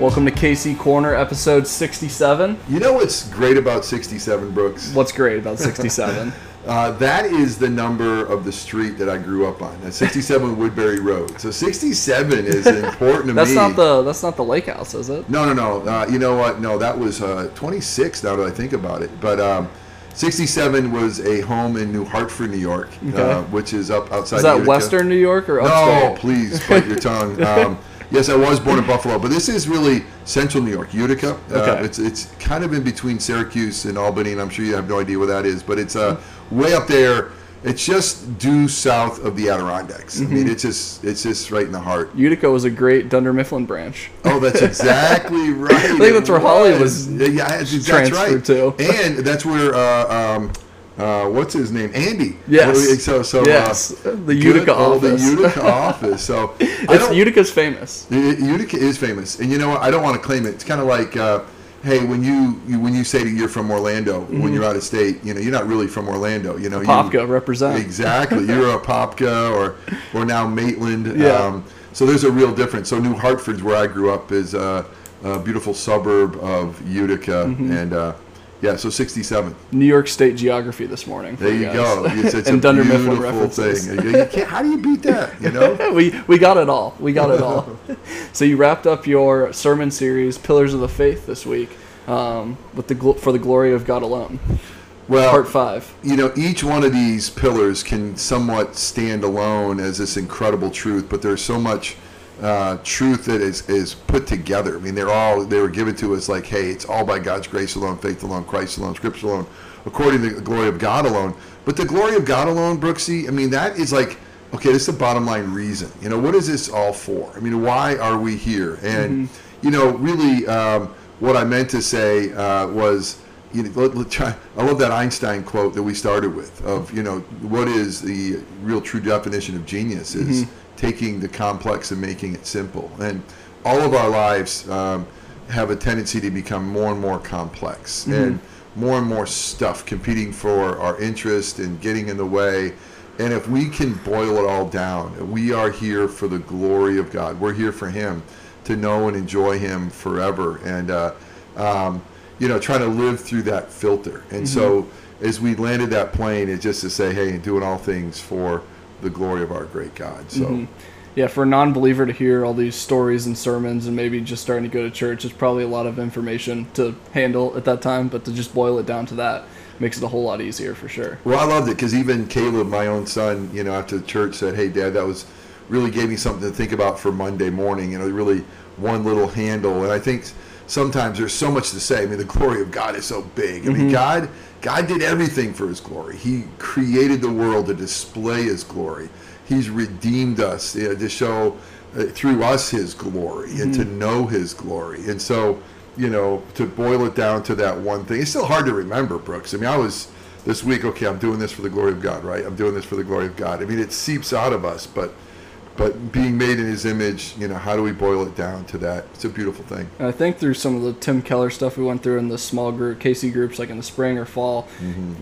Welcome to KC Corner, episode 67. You know what's great about 67, Brooks? What's great about 67? Uh, that is the number of the street that I grew up on. That's 67 Woodbury Road. So 67 is important to that's me. not the that's not the lake house, is it? No, no, no. Uh, you know what? No, that was uh, 26. Now that I think about it, but um, 67 was a home in New Hartford, New York, Okay. uh, which is up outside. Is that Utica. Western New York or No, upstate? please bite your tongue. Um, yes, I was born in Buffalo, but this is really Central New York, Utica. Uh, Okay. it's it's kind of in between Syracuse and Albany, and I'm sure you have no idea where that is, but it's uh, way up there. It's just due south of the Adirondacks. I Mm-hmm. mean, it's just it's just right in the heart. Utica was a great Dunder Mifflin branch. Oh, that's exactly right. I think that's where Holly was Yeah, that's, right. to. and that's where uh, um, uh, what's his name, Andy. Yes. So so Yes, uh, the Utica office. The Utica office. So It's, Utica's famous. Utica is famous, and you know what? I don't want to claim it. It's kind of like, uh, hey, when you, you when you say that you're from Orlando, when you're out of state, you know, you're not really from Orlando. You know, you- Mm-hmm. Popka represent. Exactly. You're Apopka or or now Maitland. Yeah. Um, so there's a real difference. So New Hartford's where I grew up is uh, a beautiful suburb of Utica, Mm-hmm. and uh, yeah, so 67. New York State geography this morning. There you guys. go. It's, it's and a Dunder Mifflin references. thing. You- you can't- how do you beat that? You know. we we got it all. We got it all. so you wrapped up your sermon series, Pillars of the Faith, this week um, with the gl- for the glory of God alone, Well, part five. you know, each one of these pillars can somewhat stand alone as this incredible truth, but there's so much uh, truth that is, is put together. I mean, they're all, they were given to us like, hey, it's all by God's grace alone, faith alone, Christ alone, scripture alone, according to the glory of God alone. But the glory of God alone, Brooksy, I mean, that is like, okay, this is the bottom line reason. You know, what is this all for? I mean, why are we here? And, you know, really, um, what I meant to say uh, was, you know, let, let try, I love that Einstein quote that we started with of, you know, what is the real true definition of genius is taking the complex and making it simple. And all of our lives um, have a tendency to become more and more complex and more and more stuff competing for our interest and getting in the way. And if we can boil it all down, we are here for the glory of God. We're here for Him to know and enjoy Him forever. And, uh, um, you know, trying to live through that filter. And so as we landed that plane, it's just to say, hey, and doing all things for the glory of our great God. So, mm-hmm. Yeah, for a non-believer to hear all these stories and sermons and maybe just starting to go to church is probably a lot of information to handle at that time. But to just boil it down to that makes it a whole lot easier for sure. well, I loved it because even Caleb, my own son, you know, after the church said, hey, Dad, that was really gave me something to think about for Monday morning. You know, really one little handle. And I think sometimes there's so much to say. I mean, the glory of God is so big. I mean, God, God did everything for His glory. He created the world to display His glory. He's redeemed us you know, to show uh, through us His glory and to know His glory. And so, you know, to boil it down to that one thing, it's still hard to remember, Brooks. I mean, I was this week, okay, I'm doing this for the glory of God, right? I'm doing this for the glory of God. I mean, it seeps out of us, but but being made in His image, you know, how do we boil it down to that? It's a beautiful thing. And I think through some of the Tim Keller stuff we went through in the small group, KC groups, like in the spring or fall,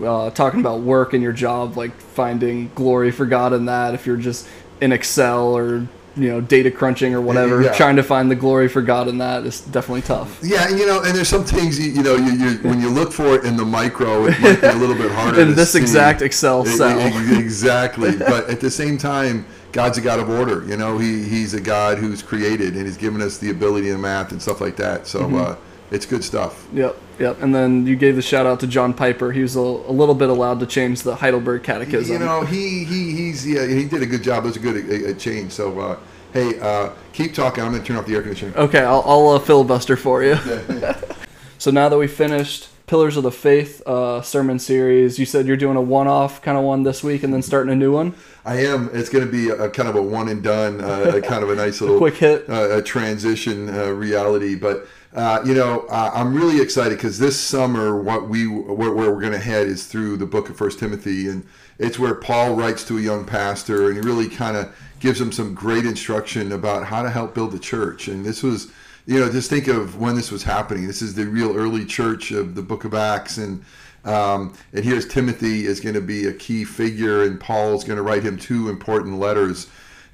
uh, talking about work and your job, like finding glory for God in that. If you're just in Excel or you know data crunching or whatever, Yeah. trying to find the glory for God in that is definitely tough. Yeah, you know, and there's some things you, you know, you, you when you look for it in the micro, it might be a little bit harder. In this see. exact Excel cell. exactly, but at the same time, God's a God of order. You know, he he's a God who's created and he's given us the ability in math and stuff like that. So Mm-hmm. uh, it's good stuff. Yep, yep. And then you gave the shout out to John Piper. He was a, a little bit allowed to change the Heidelberg Catechism. You know, he he he's yeah, he did a good job. It was a good a, a change. So uh, hey, uh, keep talking. I'm going to turn off the air conditioning. Okay, I'll, I'll uh, filibuster for you. so now that we finished Pillars of the Faith uh, sermon series, you said you're doing a one-off kind of one this week, and then starting a new one. I am. It's going to be a, kind of a one and done, uh, a kind of a nice little quick hit. uh, a transition uh, reality. But uh, you know, uh, I'm really excited because this summer, what we where, where we're going to head is through the book of First Timothy, and it's where Paul writes to a young pastor, and he really kind of gives him some great instruction about how to help build the church. And this was. You know, just think of when this was happening. This is the real early church of the Book of Acts, and um, and here's Timothy is going to be a key figure, and Paul's going to write him two important letters.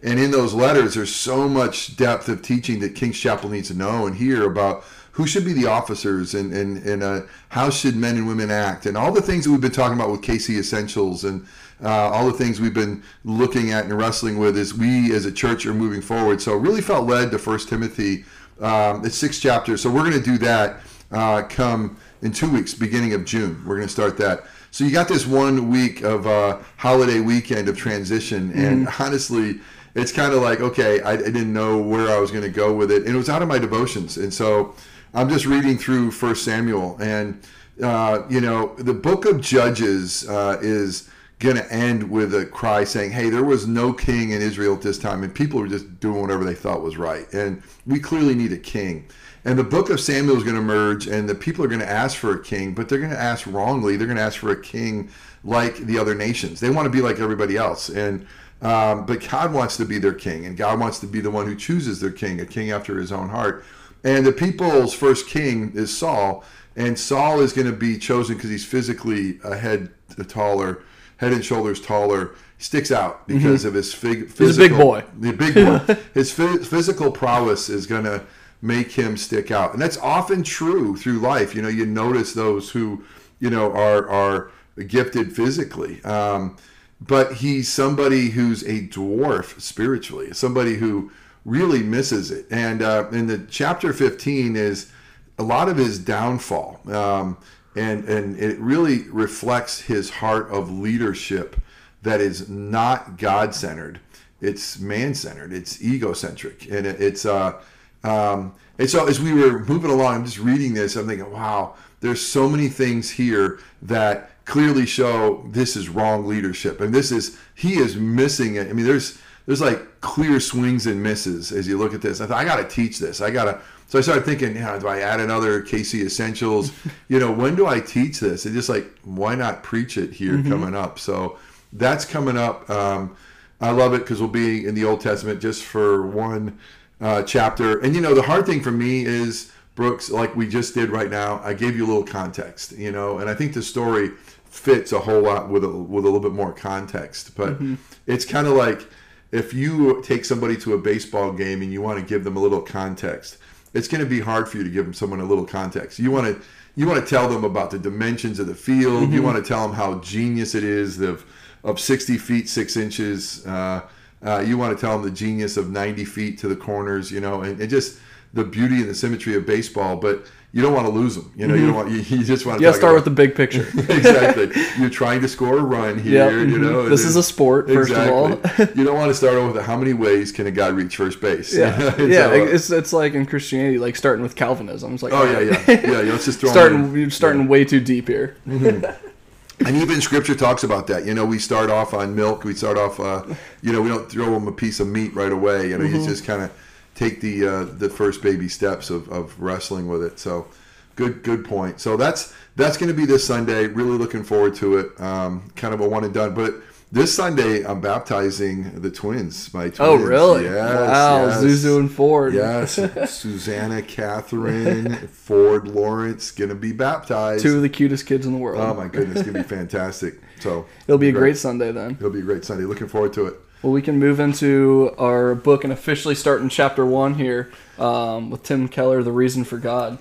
And in those letters, there's so much depth of teaching that King's Chapel needs to know and hear about who should be the officers and and, and uh, how should men and women act and all the things that we've been talking about with KC Essentials and uh, all the things we've been looking at and wrestling with as we as a church are moving forward. So really felt led to First Timothy. Um, it's six chapters, so we're going to do that uh, come in two weeks, beginning of June. We're going to start that. So you got this one week of uh, holiday weekend of transition, and honestly, it's kind of like okay, I, I didn't know where I was going to go with it, and it was out of my devotions, and so I'm just reading through First Samuel, and uh, you know the book of Judges uh, is going to end with a cry saying, "Hey, there was no king in Israel at this time, and people were just doing whatever they thought was right, and we clearly need a king." And the book of Samuel is going to emerge, and the people are going to ask for a king, but they're going to ask wrongly. They're going to ask for a king like the other nations. They want to be like everybody else, and um, but God wants to be their king, and God wants to be the one who chooses their king, a king after His own heart. And the people's first king is Saul, and Saul is going to be chosen because he's physically a head taller, head and shoulders taller. Sticks out because of his fig- physical. He's a big boy. The big boy. his phy- physical prowess is going to make him stick out, and that's often true through life. You know, you notice those who, you know, are are gifted physically. Um, but he's somebody who's a dwarf spiritually, somebody who really misses it. And uh, in the chapter 15 is a lot of his downfall, um, and and it really reflects his heart of leadership that is not God centered. It's man centered. It's egocentric, and it, it's uh, um, and so as we were moving along, I'm just reading this. I'm thinking, wow, there's so many things here that clearly show this is wrong leadership, and this is he is missing it. I mean, there's there's like clear swings and misses as you look at this. I thought I got to teach this. I got to. So I started thinking, you know, do I add another KC Essentials? you know, when do I teach this? And just like, why not preach it here coming up? So that's coming up. Um, I love it because we'll be in the Old Testament just for one uh, chapter. And you know, the hard thing for me is Brooks, like we just did right now. I gave you a little context, you know, and I think the story fits a whole lot with a, with a little bit more context. But it's kind of like if you take somebody to a baseball game and you want to give them a little context, it's going to be hard for you to give them someone a little context. You want to you want to tell them about the dimensions of the field. You want to tell them how genius it is of of 60 feet 6 inches. Uh, uh, you want to tell them the genius of 90 feet to the corners, you know, and, and just the beauty and the symmetry of baseball. But you don't want to lose them. You know, you don't want you, you just want to You start about- with the big picture. exactly. You're trying to score a run Yep. here. You know, This is a sport, first of all. you don't want to start off with how many ways can a guy reach first base? Yeah, And yeah. so, uh, it's it's like in Christianity, like starting with Calvinism. It's like oh yeah, yeah, yeah. Let's just throw starting you're starting way too deep here. And even Scripture talks about that. You know, we start off on milk. We start off. Uh, you know, we don't throw them a piece of meat right away. You know, Mm-hmm. you just kind of take the uh, the first baby steps of, of wrestling with it. So, good good point. So that's that's going to be this Sunday. Really looking forward to it. Um, kind of a one and done. But this Sunday, I'm baptizing the twins. My twins. Oh really? Yes. wow, yes. Zuzu and Ford. Yes, Susanna, Catherine, Ford, Lawrence, gonna be baptized. Two of the cutest kids in the world. Oh my goodness, it's gonna be fantastic. So It'll be a great Sunday then. It'll be a great Sunday. Looking forward to it. Well, we can move into our book and officially start in chapter one here um, with Tim Keller, The Reason for God.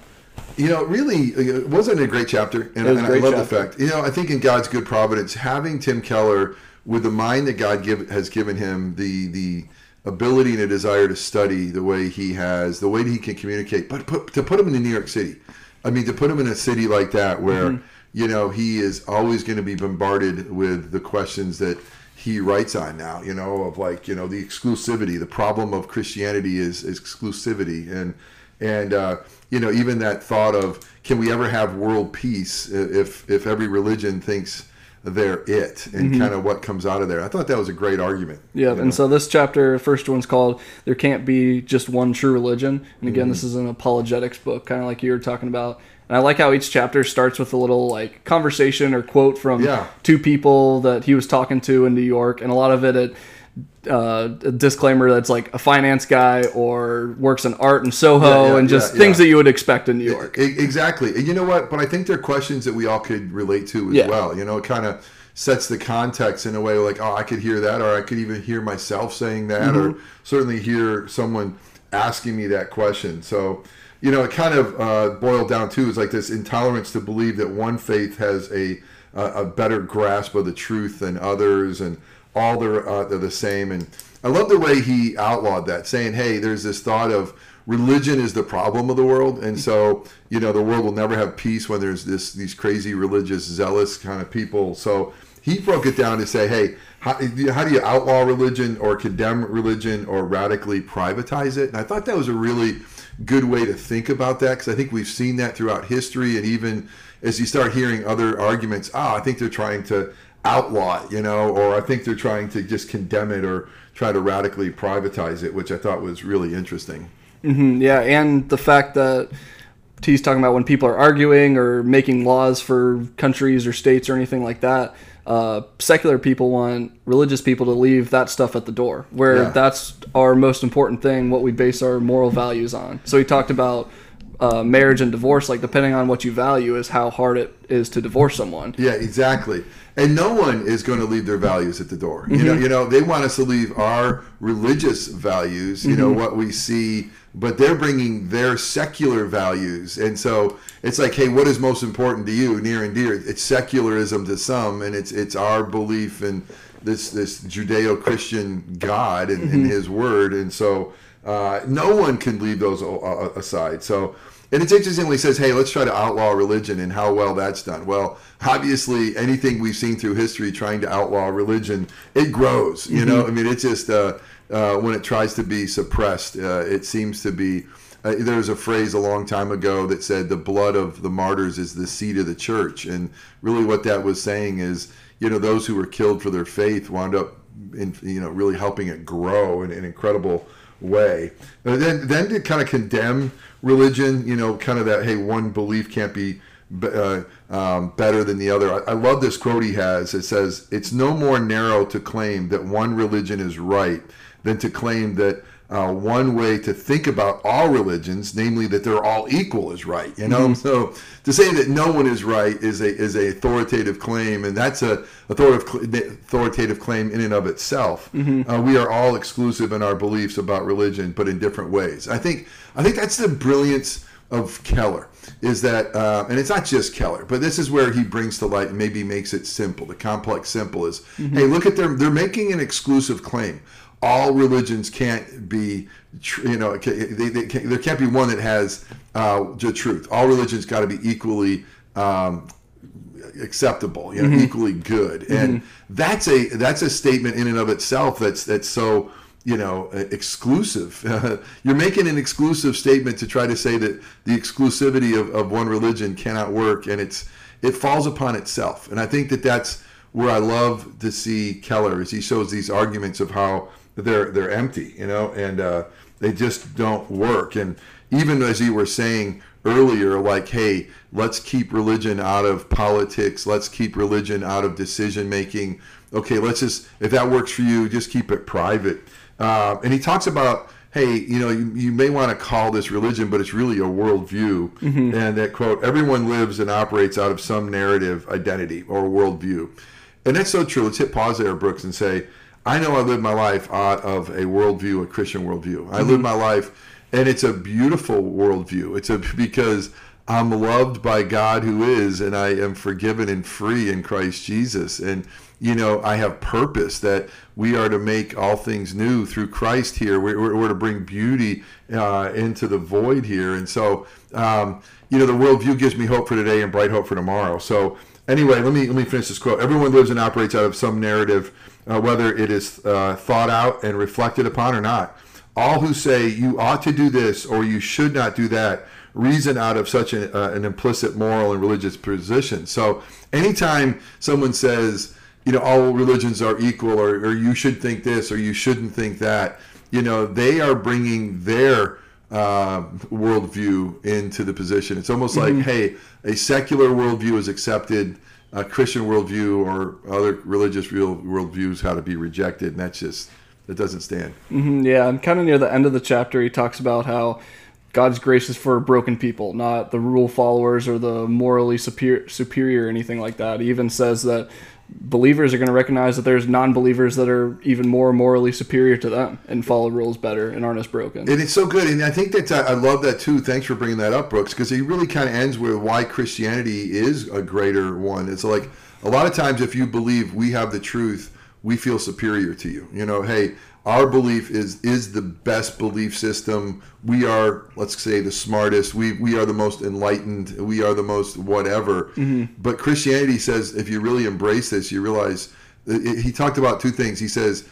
You know, really, it wasn't a great chapter, and, and great I love the fact. You know, I think in God's good providence, having Tim Keller with the mind that God give, has given him, the the ability and a desire to study the way he has, the way that he can communicate, but put, to put him in New York City, I mean, to put him in a city like that where Mm-hmm. you know he is always going to be bombarded with the questions that he writes on now. You know, of like you know the exclusivity. The problem of Christianity is, is exclusivity, and and uh, you know even that thought of can we ever have world peace if if every religion thinks they're it and kind of what comes out of there. I thought that was a great argument. Mm-hmm. Yeah, you know? and so this chapter, first one's called "There Can't Be Just One True Religion," and again, this is an apologetics book, kind of like you were talking about. And I like how each chapter starts with a little like conversation or quote from Yeah. two people that he was talking to in New York, and a lot of it, at uh, a disclaimer that's like a finance guy or works in art in Soho, Yeah, yeah, and just yeah, things that you would expect in New York. E- Exactly. And you know what? But I think they're questions that we all could relate to as well. You know, it kind of sets the context in a way like, oh, I could hear that, or I could even hear myself saying that, mm-hmm. or certainly hear someone asking me that question. So, you know, it kind of uh, boiled down to is like this intolerance to believe that one faith has a a better grasp of the truth than others, and all they're, uh, they're the same. And I love the way he outlawed that, saying, "Hey, there's this thought of." religion is the problem of the world and so you know the world will never have peace when there's this these crazy religious zealous kind of people so he broke it down to say hey how, how do you outlaw religion or condemn religion or radically privatize it and i thought that was a really good way to think about that because I think we've seen that throughout history, and even as you start hearing other arguments, ah, oh, I think they're trying to outlaw it, you know, or I think they're trying to just condemn it or try to radically privatize it, which I thought was really interesting. Mm-hmm, yeah, and the fact that he's talking about when people are arguing or making laws for countries or states or anything like that uh, secular people want religious people to leave that stuff at the door, where yeah. that's our most important thing, what we base our moral values on. So he talked about uh, marriage and divorce, like depending on what you value, is how hard it is to divorce someone. Yeah, exactly. And no one is going to leave their values at the door. Mm-hmm. You know, you know, they want us to leave our religious values. You mm-hmm. know what we see but they're bringing their secular values. And so it's like hey what is most important to you near and dear? It's secularism to some and it's it's our belief in this this judeo-christian god and, mm-hmm. his word. And so uh, no one can leave those aside. So and it's interesting when he says hey let's try to outlaw religion and how well that's done. Well obviously anything we've seen through history trying to outlaw religion it grows you mm-hmm. know? I mean it's just uh, uh, when it tries to be suppressed. Uh, it seems to be. Uh, there was a phrase a long time ago that said the blood of the martyrs is the seed of the church, and really what that was saying is, you know, those who were killed for their faith wound up, in, you know, really helping it grow in an incredible way. And then, then to kind of condemn religion, you know, kind of that hey, one belief can't be uh, um, better than the other. I, I, love this quote he has. It says, It's no more narrow to claim that one religion is right than to claim that uh, one way to think about all religions, namely that they're all equal, is right. You know, mm-hmm. so to say that no one is right is a is a authoritative claim, and that's a authoritative authoritative claim in and of itself. Mm-hmm. Uh, we are all exclusive in our beliefs about religion, but in different ways. I think I think that's the brilliance of Keller is that, uh, and it's not just Keller, but this is where he brings to light and maybe makes it simple. The complex simple is, mm-hmm. hey, look at them. They're making an exclusive claim all religions can't be, you know, they, they can't, there can't be one that has uh, the truth. All religions got to be equally um, acceptable, you know, mm-hmm. equally good, mm-hmm. and that's a that's a statement in and of itself that's that's so you know exclusive. you're making an exclusive statement to try to say that the exclusivity of, of one religion cannot work, and it's it falls upon itself. And I think that that's where I love to see Keller as he shows these arguments of how they're they're empty, you know, and uh, they just don't work. And even as you were saying earlier, like, hey, let's keep religion out of politics. Let's keep religion out of decision making. Okay, let's just if that works for you, just keep it private. Uh, and he talks about hey, you know, you, you may want to call this religion, but it's really a worldview. Mm-hmm. And that quote, everyone lives and operates out of some narrative identity or worldview. And that's so true. Let's hit pause there, Brooks, and say, I know I live my life out of a worldview, a Christian worldview. I mm-hmm. live my life, and it's a beautiful worldview. It's a because I'm loved by God who is, and I am forgiven and free in Christ Jesus. And you know, I have purpose that we are to make all things new through Christ here. We're, we're, we're to bring beauty uh, into the void here. And so, um, you know, the worldview gives me hope for today and bright hope for tomorrow. So, anyway, let me let me finish this quote. Everyone lives and operates out of some narrative uh, whether it is uh, thought out and reflected upon or not. All who say you ought to do this or you should not do that reason out of such an, uh, an implicit moral and religious position. So anytime someone says, you know, all religions are equal or, or you should think this or you shouldn't think that, you know, they are bringing their uh, worldview into the position. It's almost mm-hmm. like, hey, a secular worldview is accepted a Christian worldview or other religious real worldviews how to be rejected, and that's just it doesn't stand. Mm-hmm, yeah, and kind of near the end of the chapter, he talks about how God's grace is for broken people, not the rule followers or the morally superior, superior or anything like that. He even says that believers are going to recognize that there's non-believers that are even more morally superior to them and follow rules better and aren't as broken. And it's so good, and I think that uh, I love that too. Thanks for bringing that up, Brooks, because he really kind of ends with why Christianity is a greater one. It's like a lot of times if you believe we have the truth, we feel superior to you. You know, hey, our belief is is the best belief system. We are, let's say, the smartest. We we are the most enlightened. We are the most whatever. Mm-hmm. But Christianity says if you really embrace this, you realize. He talked about two things. He says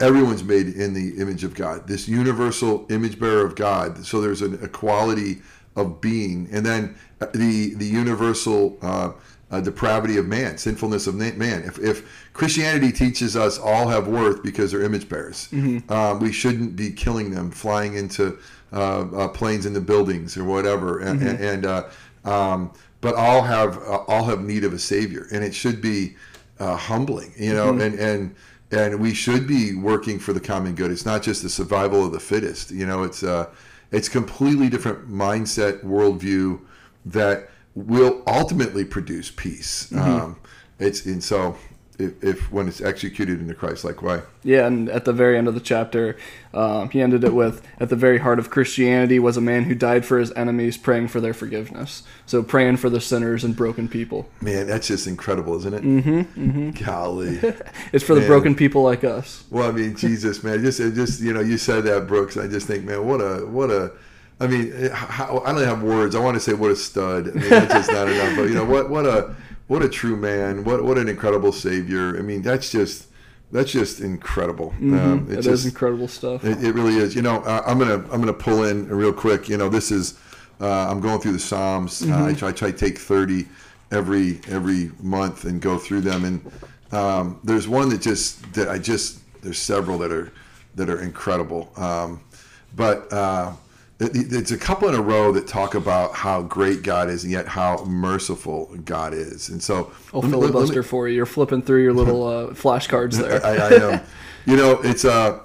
everyone's made in the image of God, this universal image bearer of God. So there's an equality of being, and then the the universal uh, uh, depravity of man, sinfulness of man. If, if Christianity teaches us all have worth because they're image bearers, mm-hmm. um, we shouldn't be killing them, flying into uh, uh, planes into buildings or whatever, and, mm-hmm. and uh, um, but all have uh, all have need of a savior, and it should be uh, humbling, you know, mm-hmm. and and and we should be working for the common good. It's not just the survival of the fittest, you know. It's uh, it's completely different mindset, worldview that will ultimately produce peace. Mm-hmm. Um, it's and so if, if, when it's executed in the Christ-like way. Yeah, and at the very end of the chapter, um, he ended it with, "At the very heart of Christianity was a man who died for his enemies, praying for their forgiveness." So praying for the sinners and broken people. Man, that's just incredible, isn't it? Mm-hmm. mm-hmm. Golly, it's for man. the broken people like us. Well, I mean, Jesus, man, just just you know, you said that, Brooks. I just think, man, what a what a I mean, eh, how, I don't have words. I want to say what a stud. I mean, that's just not enough. But you know, what what a what a true man. What what an incredible savior. I mean, that's just that's just incredible. Mm-hmm. Um, it just, is incredible stuff. It, it, really is. You know, uh, I'm gonna I'm gonna pull in real quick. You know, this is uh, I'm going through the Psalms. Mm-hmm. Uh, I, try, try to take 30 every every month and go through them. And um, there's one that just that I just there's several that are that are incredible. Um, but uh, it's a couple in a row that talk about how great God is and yet how merciful God is. And so, I'll filibuster me, for you. You're flipping through your little uh, flashcards there. I, I am. you know, it's uh,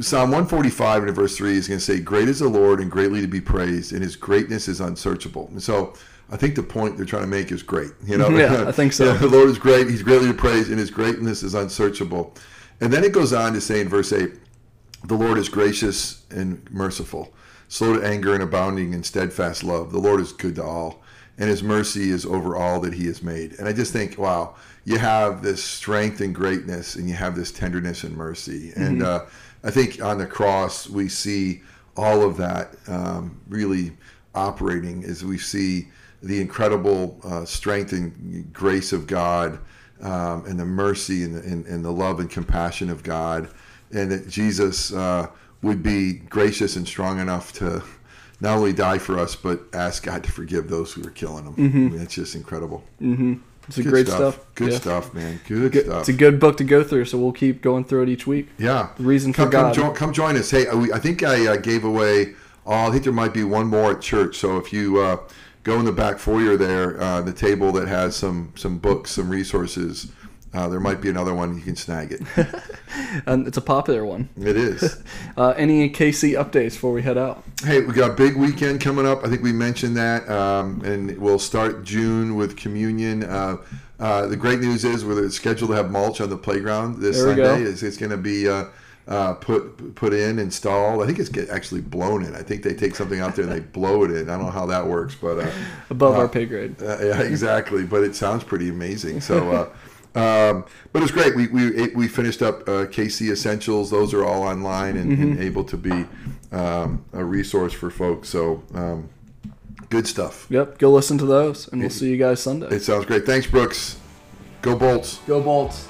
Psalm 145 and verse 3 is going to say, Great is the Lord and greatly to be praised, and his greatness is unsearchable. And so, I think the point they're trying to make is great. You know, yeah, I think so. Yeah, the Lord is great; He's greatly to praise, and His greatness is unsearchable. And then it goes on to say in verse eight, "The Lord is gracious and merciful." Slow to anger and abounding in steadfast love. The Lord is good to all, and his mercy is over all that he has made. And I just think, wow, you have this strength and greatness, and you have this tenderness and mercy. Mm-hmm. And uh, I think on the cross, we see all of that um, really operating as we see the incredible uh, strength and grace of God. Um, and the mercy and the, and, and, the love and compassion of God, and that Jesus uh, would be gracious and strong enough to not only die for us, but ask God to forgive those who are killing them. Mm-hmm. I mean, it's just incredible. Mm-hmm. It's good great stuff. stuff. Good yeah. stuff, man. Good, good, stuff. It's a good book to go through, so we'll keep going through it each week. Yeah. The reason come, for God. Come, join, come join us. Hey, I think I uh, gave away. Oh, I think there might be one more at church. So if you uh, go in the back foyer there, uh, the table that has some some books, some resources uh, there might be another one you can snag it. and it's a popular one. It is. uh, any KC updates before we head out? Hey, we got a big weekend coming up. I think we mentioned that, um, and we'll start June with communion. Uh, uh the great news is we're scheduled to have mulch on the playground this Sunday. It's, it's going to be. Uh, uh, put put in, installed. I think it's get actually blown in. I think they take something out there and they blow it in. I don't know how that works, but uh, above uh, our pay grade. yeah, exactly. But it sounds pretty amazing. So um, but it's great. We, we we finished up uh, KC Essentials. Those are all online and, mm-hmm. and able to be um, a resource for folks. So um, good stuff. Yep, go listen to those, and we'll it, see you guys Sunday. It sounds great. Thanks, Brooks. Go Bolts. Go Bolts.